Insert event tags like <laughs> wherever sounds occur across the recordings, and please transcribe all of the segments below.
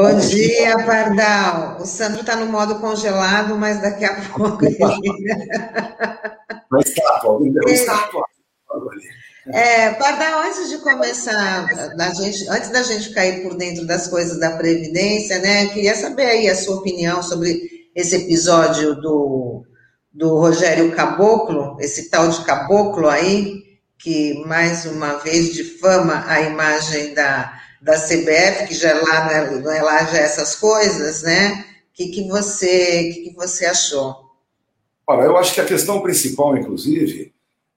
Bom dia, Pardal. O Sandro está no modo congelado, mas daqui a pouco ele. Uma estátua, uma estátua. É, Pardal, antes de começar, da gente, antes da gente cair por dentro das coisas da Previdência, né, queria saber aí a sua opinião sobre esse episódio do, do Rogério Caboclo, esse tal de Caboclo aí, que mais uma vez difama a imagem da, da CBF, que já é lá não é, é lá já essas coisas, né? O que, que, você, que, que você achou? Olha, eu acho que a questão principal, inclusive,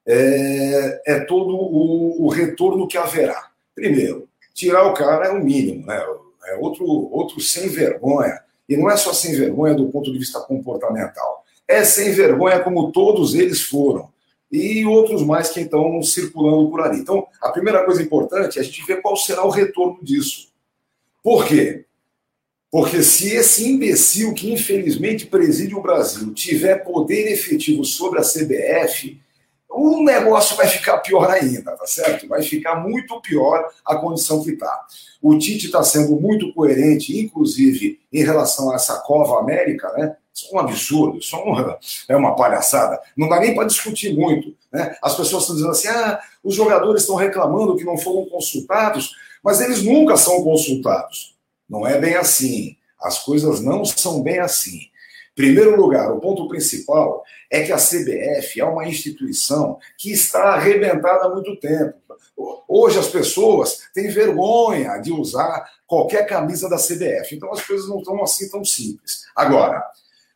é, é todo o, o, retorno que haverá. Primeiro, tirar o cara é o mínimo, né? É outro, outro sem vergonha. E não é só sem vergonha do ponto de vista comportamental. É sem vergonha como todos eles foram. E outros mais que estão circulando por ali. Então, a primeira coisa importante é a gente ver qual será o retorno disso. Por quê? Porque se esse imbecil que infelizmente preside o Brasil tiver poder efetivo sobre a CBF, o negócio vai ficar pior ainda, tá certo? Vai ficar muito pior a condição que está. O Tite está sendo muito coerente, inclusive em relação a essa Cova América, né? Isso é um absurdo, isso é uma, <laughs> é uma palhaçada. Não dá nem para discutir muito. Né? As pessoas estão dizendo assim: ah, os jogadores estão reclamando que não foram consultados, mas eles nunca são consultados. Não é bem assim. As coisas não são bem assim. Primeiro lugar, o ponto principal é que a CBF é uma instituição que está arrebentada há muito tempo. Hoje as pessoas têm vergonha de usar qualquer camisa da CBF, então as coisas não estão assim tão simples. Agora,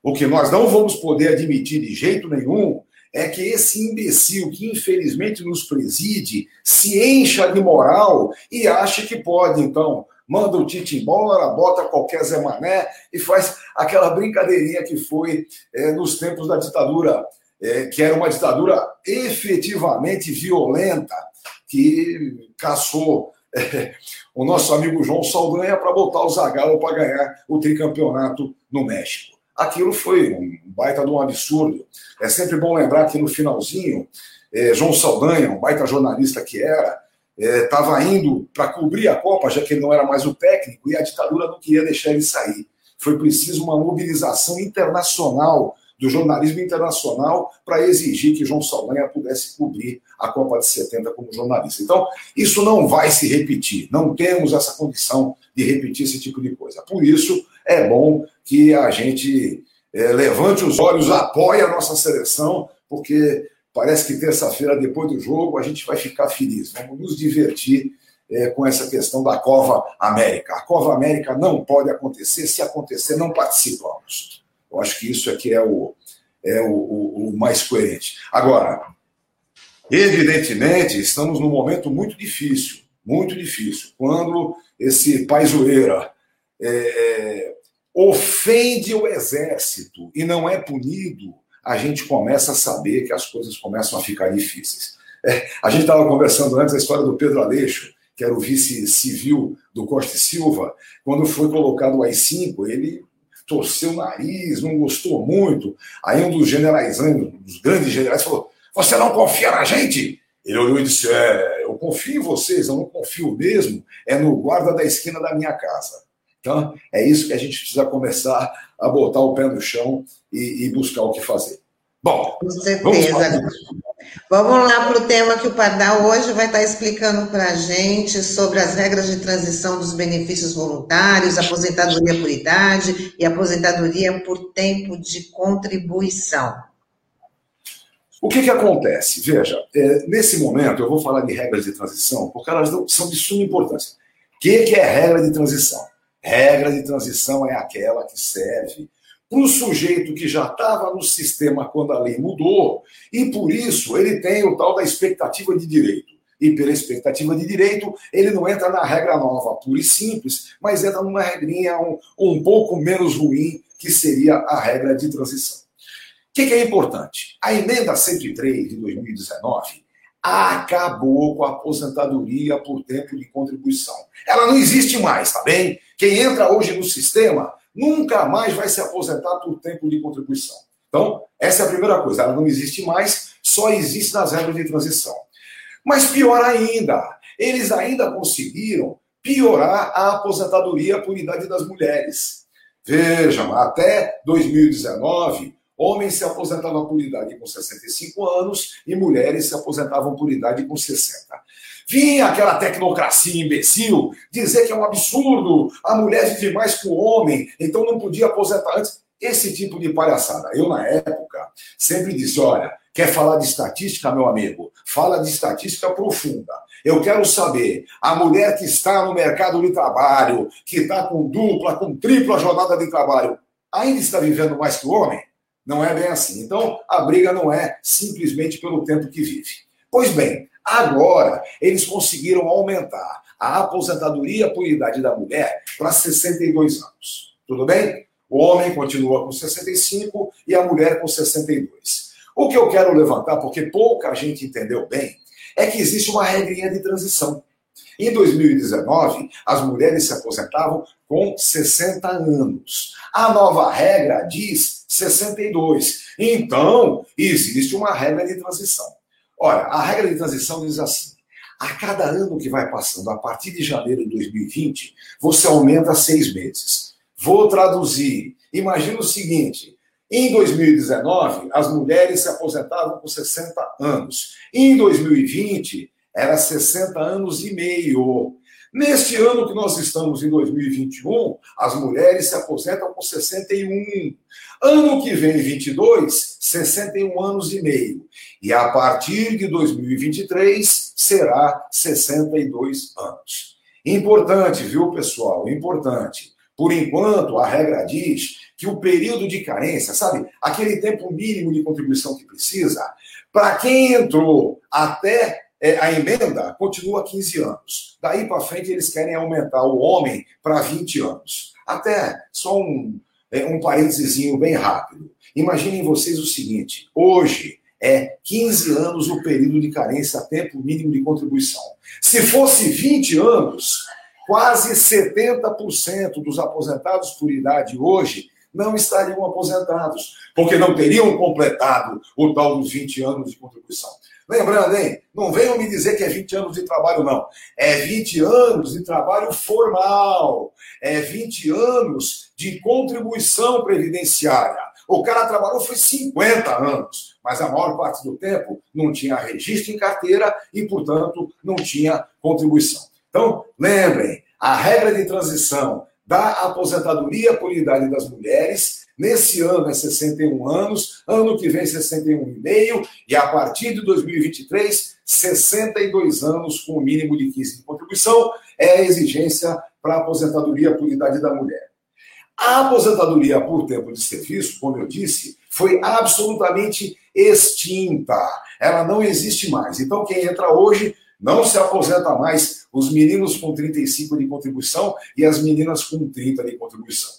o que nós não vamos poder admitir de jeito nenhum é que esse imbecil que infelizmente nos preside se encha de moral e acha que pode, então, manda o Tite embora, bota qualquer Zé Mané e faz aquela brincadeirinha que foi é, nos tempos da ditadura, é, que era uma ditadura efetivamente violenta, que caçou é, o nosso amigo João Saldanha para botar o Zagallo para ganhar o tricampeonato no México. Aquilo foi um baita de um absurdo. É sempre bom lembrar que no finalzinho, é, João Saldanha, um baita jornalista que era, estava é, indo para cobrir a Copa, já que ele não era mais o técnico, e a ditadura não queria deixar ele sair. Foi preciso uma mobilização internacional, do jornalismo internacional, para exigir que João Saldanha pudesse cobrir a Copa de 70 como jornalista. Então, isso não vai se repetir, não temos essa condição de repetir esse tipo de coisa. Por isso, é bom que a gente é, levante os olhos, apoie a nossa seleção, porque Parece que terça-feira, depois do jogo, a gente vai ficar feliz. Vamos nos divertir é, com essa questão da Cova América. A Cova América não pode acontecer, se acontecer, não participamos. Eu acho que isso aqui é o, é o, o, o mais coerente. Agora, evidentemente, estamos num momento muito difícil, muito difícil, quando esse paisoeira é, é, ofende o exército e não é punido a gente começa a saber que as coisas começam a ficar difíceis. É, a gente estava conversando antes a história do Pedro Aleixo, que era o vice civil do Costa e Silva, quando foi colocado o AI-5, ele torceu o nariz, não gostou muito. Aí um dos generais, um dos grandes generais, falou: Você não confia na gente? Ele olhou e disse: É, eu confio em vocês, eu não confio mesmo, é no guarda da esquina da minha casa. Então, é isso que a gente precisa começar a botar o pé no chão e, e buscar o que fazer. Bom, com certeza. Vamos lá para o tema que o Pardal hoje vai estar explicando para a gente sobre as regras de transição dos benefícios voluntários, aposentadoria por idade e aposentadoria por tempo de contribuição. O que, que acontece? Veja, é, nesse momento eu vou falar de regras de transição, porque elas são de suma importância. O que, que é regra de transição? Regra de transição é aquela que serve para o sujeito que já estava no sistema quando a lei mudou, e por isso ele tem o tal da expectativa de direito. E pela expectativa de direito, ele não entra na regra nova, pura e simples, mas entra numa regrinha um, um pouco menos ruim, que seria a regra de transição. O que, que é importante? A emenda 103 de 2019 acabou com a aposentadoria por tempo de contribuição. Ela não existe mais, tá bem? Quem entra hoje no sistema nunca mais vai se aposentar por tempo de contribuição. Então, essa é a primeira coisa. Ela não existe mais, só existe nas regras de transição. Mas pior ainda, eles ainda conseguiram piorar a aposentadoria por idade das mulheres. Vejam, até 2019, homens se aposentavam por idade com 65 anos e mulheres se aposentavam por idade com 60. Vinha aquela tecnocracia imbecil dizer que é um absurdo a mulher vive mais que o homem, então não podia aposentar antes. Esse tipo de palhaçada. Eu, na época, sempre disse: olha, quer falar de estatística, meu amigo? Fala de estatística profunda. Eu quero saber, a mulher que está no mercado de trabalho, que está com dupla, com tripla jornada de trabalho, ainda está vivendo mais que o homem? Não é bem assim. Então, a briga não é simplesmente pelo tempo que vive. Pois bem, agora eles conseguiram aumentar a aposentadoria por idade da mulher para 62 anos. Tudo bem? O homem continua com 65 e a mulher com 62. O que eu quero levantar, porque pouca gente entendeu bem, é que existe uma regrinha de transição. Em 2019, as mulheres se aposentavam com 60 anos. A nova regra diz 62. Então, existe uma regra de transição. Olha, a regra de transição diz assim: a cada ano que vai passando, a partir de janeiro de 2020, você aumenta seis meses. Vou traduzir. Imagina o seguinte: em 2019, as mulheres se aposentavam com 60 anos. Em 2020, era 60 anos e meio. Neste ano que nós estamos, em 2021, as mulheres se aposentam com 61. Ano que vem, 22, 61 anos e meio. E a partir de 2023, será 62 anos. Importante, viu, pessoal? Importante. Por enquanto, a regra diz que o período de carência, sabe, aquele tempo mínimo de contribuição que precisa, para quem entrou até é, a emenda, continua 15 anos. Daí para frente, eles querem aumentar o homem para 20 anos. Até só um, é, um parênteses bem rápido. Imaginem vocês o seguinte: hoje é 15 anos o período de carência, tempo mínimo de contribuição. Se fosse 20 anos, quase 70% dos aposentados por idade hoje não estariam aposentados, porque não teriam completado o tal dos 20 anos de contribuição. Lembrando, hein? Não venham me dizer que é 20 anos de trabalho, não. É 20 anos de trabalho formal. É 20 anos de contribuição previdenciária. O cara trabalhou foi 50 anos, mas a maior parte do tempo não tinha registro em carteira e, portanto, não tinha contribuição. Então, lembrem, a regra de transição da aposentadoria por idade das mulheres, nesse ano é 61 anos, ano que vem 61,5 e a partir de 2023, 62 anos com o mínimo de 15 de contribuição, é a exigência para a aposentadoria por idade da mulher. A aposentadoria por tempo de serviço, como eu disse, foi absolutamente extinta. Ela não existe mais. Então, quem entra hoje não se aposenta mais os meninos com 35 de contribuição e as meninas com 30 de contribuição.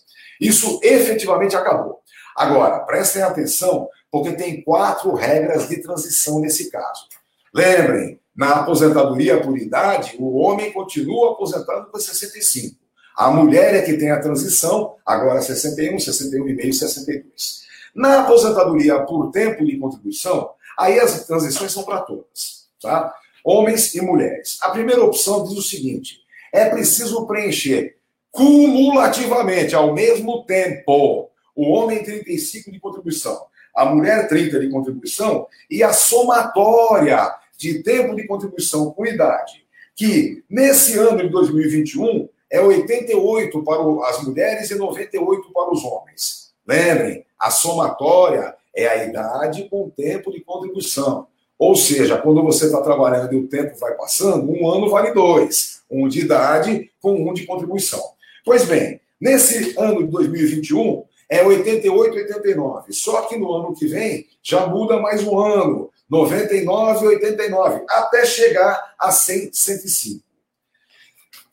Isso efetivamente acabou. Agora, prestem atenção, porque tem quatro regras de transição nesse caso. Lembrem, na aposentadoria por idade, o homem continua aposentado com 65. A mulher é que tem a transição, agora 61, 61,5, 62. Na aposentadoria por tempo de contribuição, aí as transições são para todas. Tá? Homens e mulheres. A primeira opção diz o seguinte: é preciso preencher cumulativamente, ao mesmo tempo, o homem 35 de contribuição, a mulher 30 de contribuição e a somatória de tempo de contribuição com idade, que nesse ano de 2021 é 88 para as mulheres e 98 para os homens. Lembrem, a somatória é a idade com tempo de contribuição. Ou seja, quando você está trabalhando e o tempo vai passando, um ano vale dois. Um de idade com um de contribuição. Pois bem, nesse ano de 2021, é 88, 89. Só que no ano que vem já muda mais um ano. 99, 89, até chegar a 100, 105.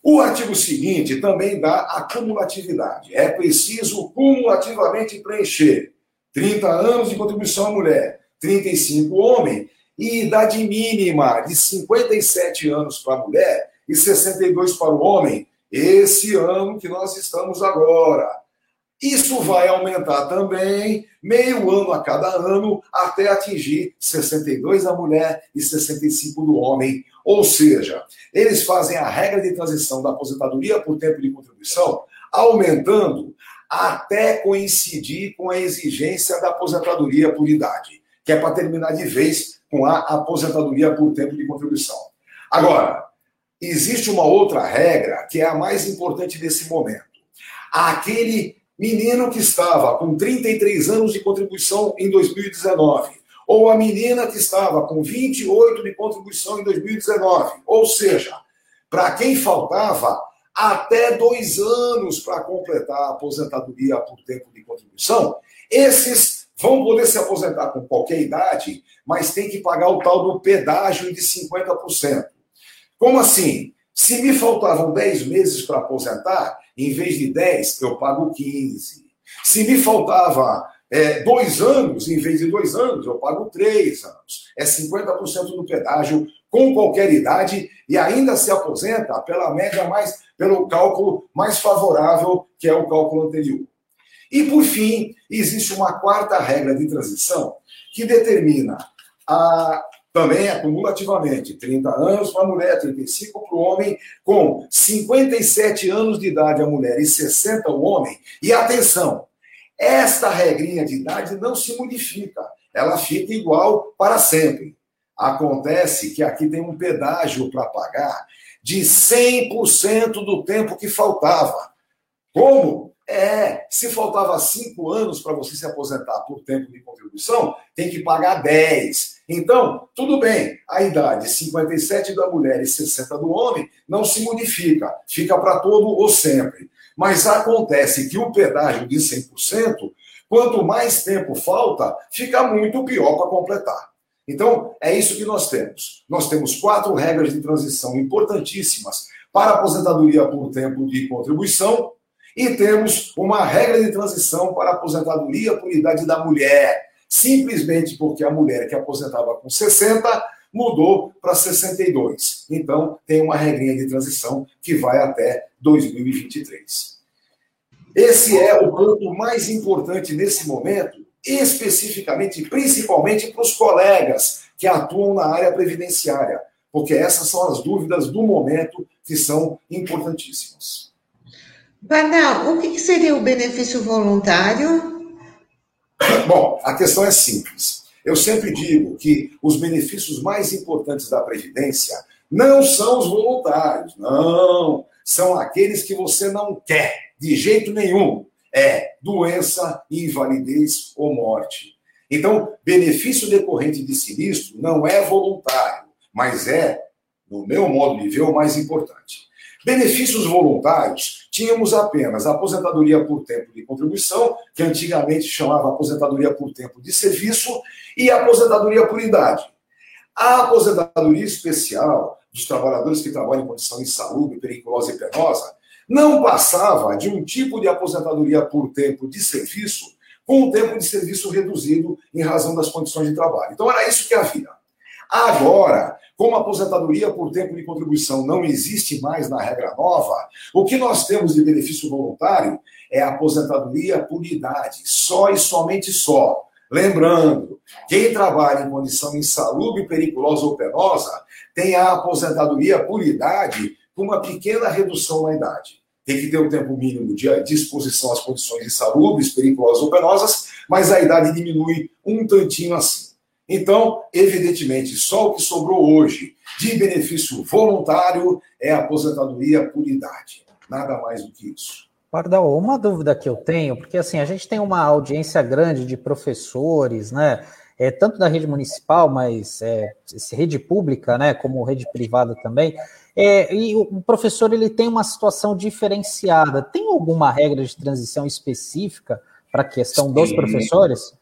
O artigo seguinte também dá a cumulatividade. É preciso cumulativamente preencher 30 anos de contribuição à mulher, 35 homem e idade mínima de 57 anos para a mulher e 62 para o homem, esse ano que nós estamos agora. Isso vai aumentar também meio ano a cada ano até atingir 62 da mulher e 65 do homem, Ou seja, eles fazem a regra de transição da aposentadoria por tempo de contribuição aumentando até coincidir com a exigência da aposentadoria por idade, que é para terminar de vez com a aposentadoria por tempo de contribuição. Agora, existe uma outra regra que é a mais importante nesse momento. Aquele menino que estava com 33 anos de contribuição em 2019, ou a menina que estava com 28 de contribuição em 2019, ou seja, para quem faltava até dois anos para completar a aposentadoria por tempo de contribuição, esses vão poder se aposentar com qualquer idade, mas tem que pagar o tal do pedágio de 50%. Como assim? Se me faltavam 10 meses para aposentar, em vez de 10, eu pago 15. Se me faltava é, dois anos, em vez de dois anos, eu pago três anos. É 50% do pedágio com qualquer idade e ainda se aposenta pela média mais, pelo cálculo mais favorável, que é o cálculo anterior. E, por fim, existe uma quarta regra de transição que determina a, também acumulativamente 30 anos para a mulher, 35 para o homem, com 57 anos de idade a mulher e 60 o homem. E atenção, esta regrinha de idade não se modifica, ela fica igual para sempre. Acontece que aqui tem um pedágio para pagar de 100% do tempo que faltava. Como? Se faltava cinco anos para você se aposentar por tempo de contribuição, tem que pagar 10. Então, tudo bem, a idade 57 da mulher e 60 do homem não se modifica, fica para todo ou sempre. Mas acontece que o pedágio de 100%, quanto mais tempo falta, fica muito pior para completar. Então, é isso que nós temos. Nós temos quatro regras de transição importantíssimas para a aposentadoria por tempo de contribuição e temos uma regra de transição para aposentadoria por idade da mulher, simplesmente porque a mulher que aposentava com 60 mudou para 62. Então, tem uma regrinha de transição que vai até 2023. Esse é o ponto mais importante nesse momento, especificamente, principalmente para os colegas que atuam na área previdenciária, porque essas são as dúvidas do momento que são importantíssimas. Banal, o que seria o benefício voluntário? Bom, a questão é simples. Eu sempre digo que os benefícios mais importantes da Previdência não são os voluntários, não. São aqueles que você não quer, de jeito nenhum. É doença, invalidez ou morte. Então, benefício decorrente de sinistro não é voluntário, mas é, no meu modo de ver, o mais importante. Benefícios voluntários, tínhamos apenas a aposentadoria por tempo de contribuição, que antigamente chamava aposentadoria por tempo de serviço, e a aposentadoria por idade. A aposentadoria especial dos trabalhadores que trabalham em condição insalubre, periculosa e penosa não passava de um tipo de aposentadoria por tempo de serviço com um tempo de serviço reduzido em razão das condições de trabalho. Então era isso que havia. Agora, como a aposentadoria por tempo de contribuição não existe mais na regra nova, o que nós temos de benefício voluntário é a aposentadoria por idade, só e somente só. Lembrando, quem trabalha em condição insalubre, periculosa ou penosa tem a aposentadoria por idade com uma pequena redução na idade. Tem que ter um tempo mínimo de disposição às condições insalubres, perigosas ou penosas, mas a idade diminui um tantinho assim. Então, evidentemente, só o que sobrou hoje de benefício voluntário é a aposentadoria por idade. Nada mais do que isso. Pardal, uma dúvida que eu tenho, porque assim, a gente tem uma audiência grande de professores, né? É, tanto da rede municipal, mas é, rede pública, né, como rede privada também. É, e o professor ele tem uma situação diferenciada. Tem alguma regra de transição específica para a questão Sim. dos professores?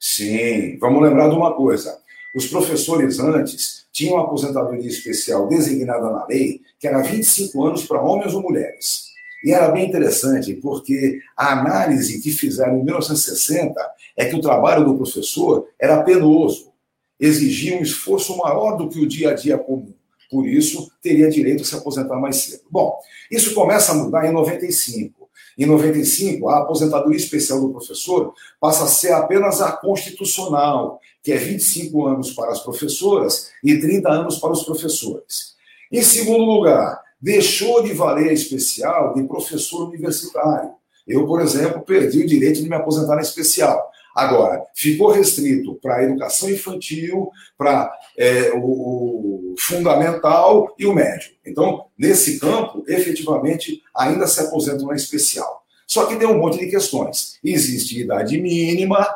Sim, vamos lembrar de uma coisa. Os professores antes tinham uma aposentadoria especial designada na lei, que era 25 anos para homens ou mulheres. E era bem interessante, porque a análise que fizeram em 1960 é que o trabalho do professor era penoso, exigia um esforço maior do que o dia a dia comum. Por isso, teria direito a se aposentar mais cedo. Bom, isso começa a mudar em 95. Em 95, a aposentadoria especial do professor passa a ser apenas a constitucional, que é 25 anos para as professoras e 30 anos para os professores. Em segundo lugar, deixou de valer a especial de professor universitário. Eu, por exemplo, perdi o direito de me aposentar na especial. Agora, ficou restrito para a educação infantil, para é, o, o, fundamental e o médio. Então, nesse campo, efetivamente, ainda se aposenta na especial. Só que tem um monte de questões. Existe idade mínima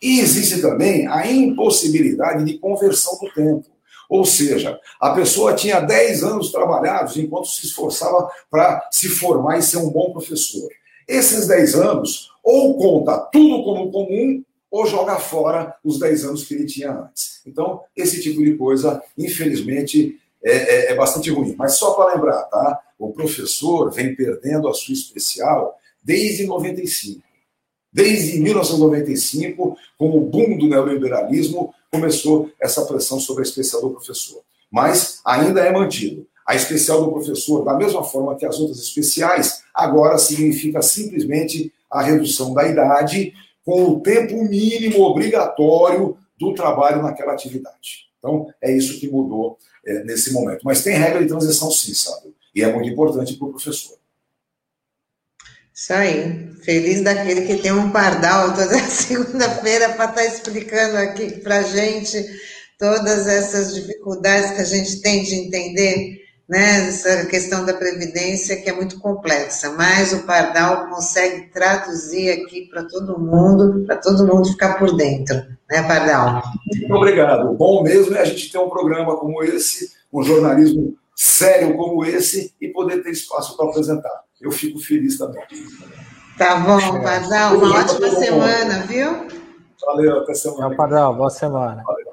e existe também a impossibilidade de conversão do tempo. Ou seja, a pessoa tinha 10 anos trabalhados enquanto se esforçava para se formar e ser um bom professor. Esses 10 anos, ou conta tudo como comum, ou joga fora os 10 anos que ele tinha antes. Então, esse tipo de coisa, infelizmente, é, é, é bastante ruim. Mas só para lembrar, tá? O professor vem perdendo a sua especial desde 95. Desde 1995, com o boom do neoliberalismo, começou essa pressão sobre a especial do professor. Mas ainda é mantido. A especial do professor, da mesma forma que as outras especiais, agora significa simplesmente a redução da idade com o tempo mínimo obrigatório do trabalho naquela atividade. Então, é isso que mudou é, nesse momento. Mas tem regra de transição, sim, sabe? E é muito importante para o professor. Isso aí. Feliz daquele que tem um pardal toda <laughs> segunda-feira para estar tá explicando aqui para gente todas essas dificuldades que a gente tem de entender, né? Essa questão da previdência que é muito complexa, mas o pardal consegue traduzir aqui para todo mundo, para todo mundo ficar por dentro, né, pardal? Muito obrigado. O bom mesmo é a gente ter um programa como esse, um jornalismo sério como esse e poder ter espaço para apresentar eu fico feliz também. Tá bom, Padrão. Uma ótima semana, viu? Valeu, até semana. Tchau, Padrão. Boa semana. Valeu.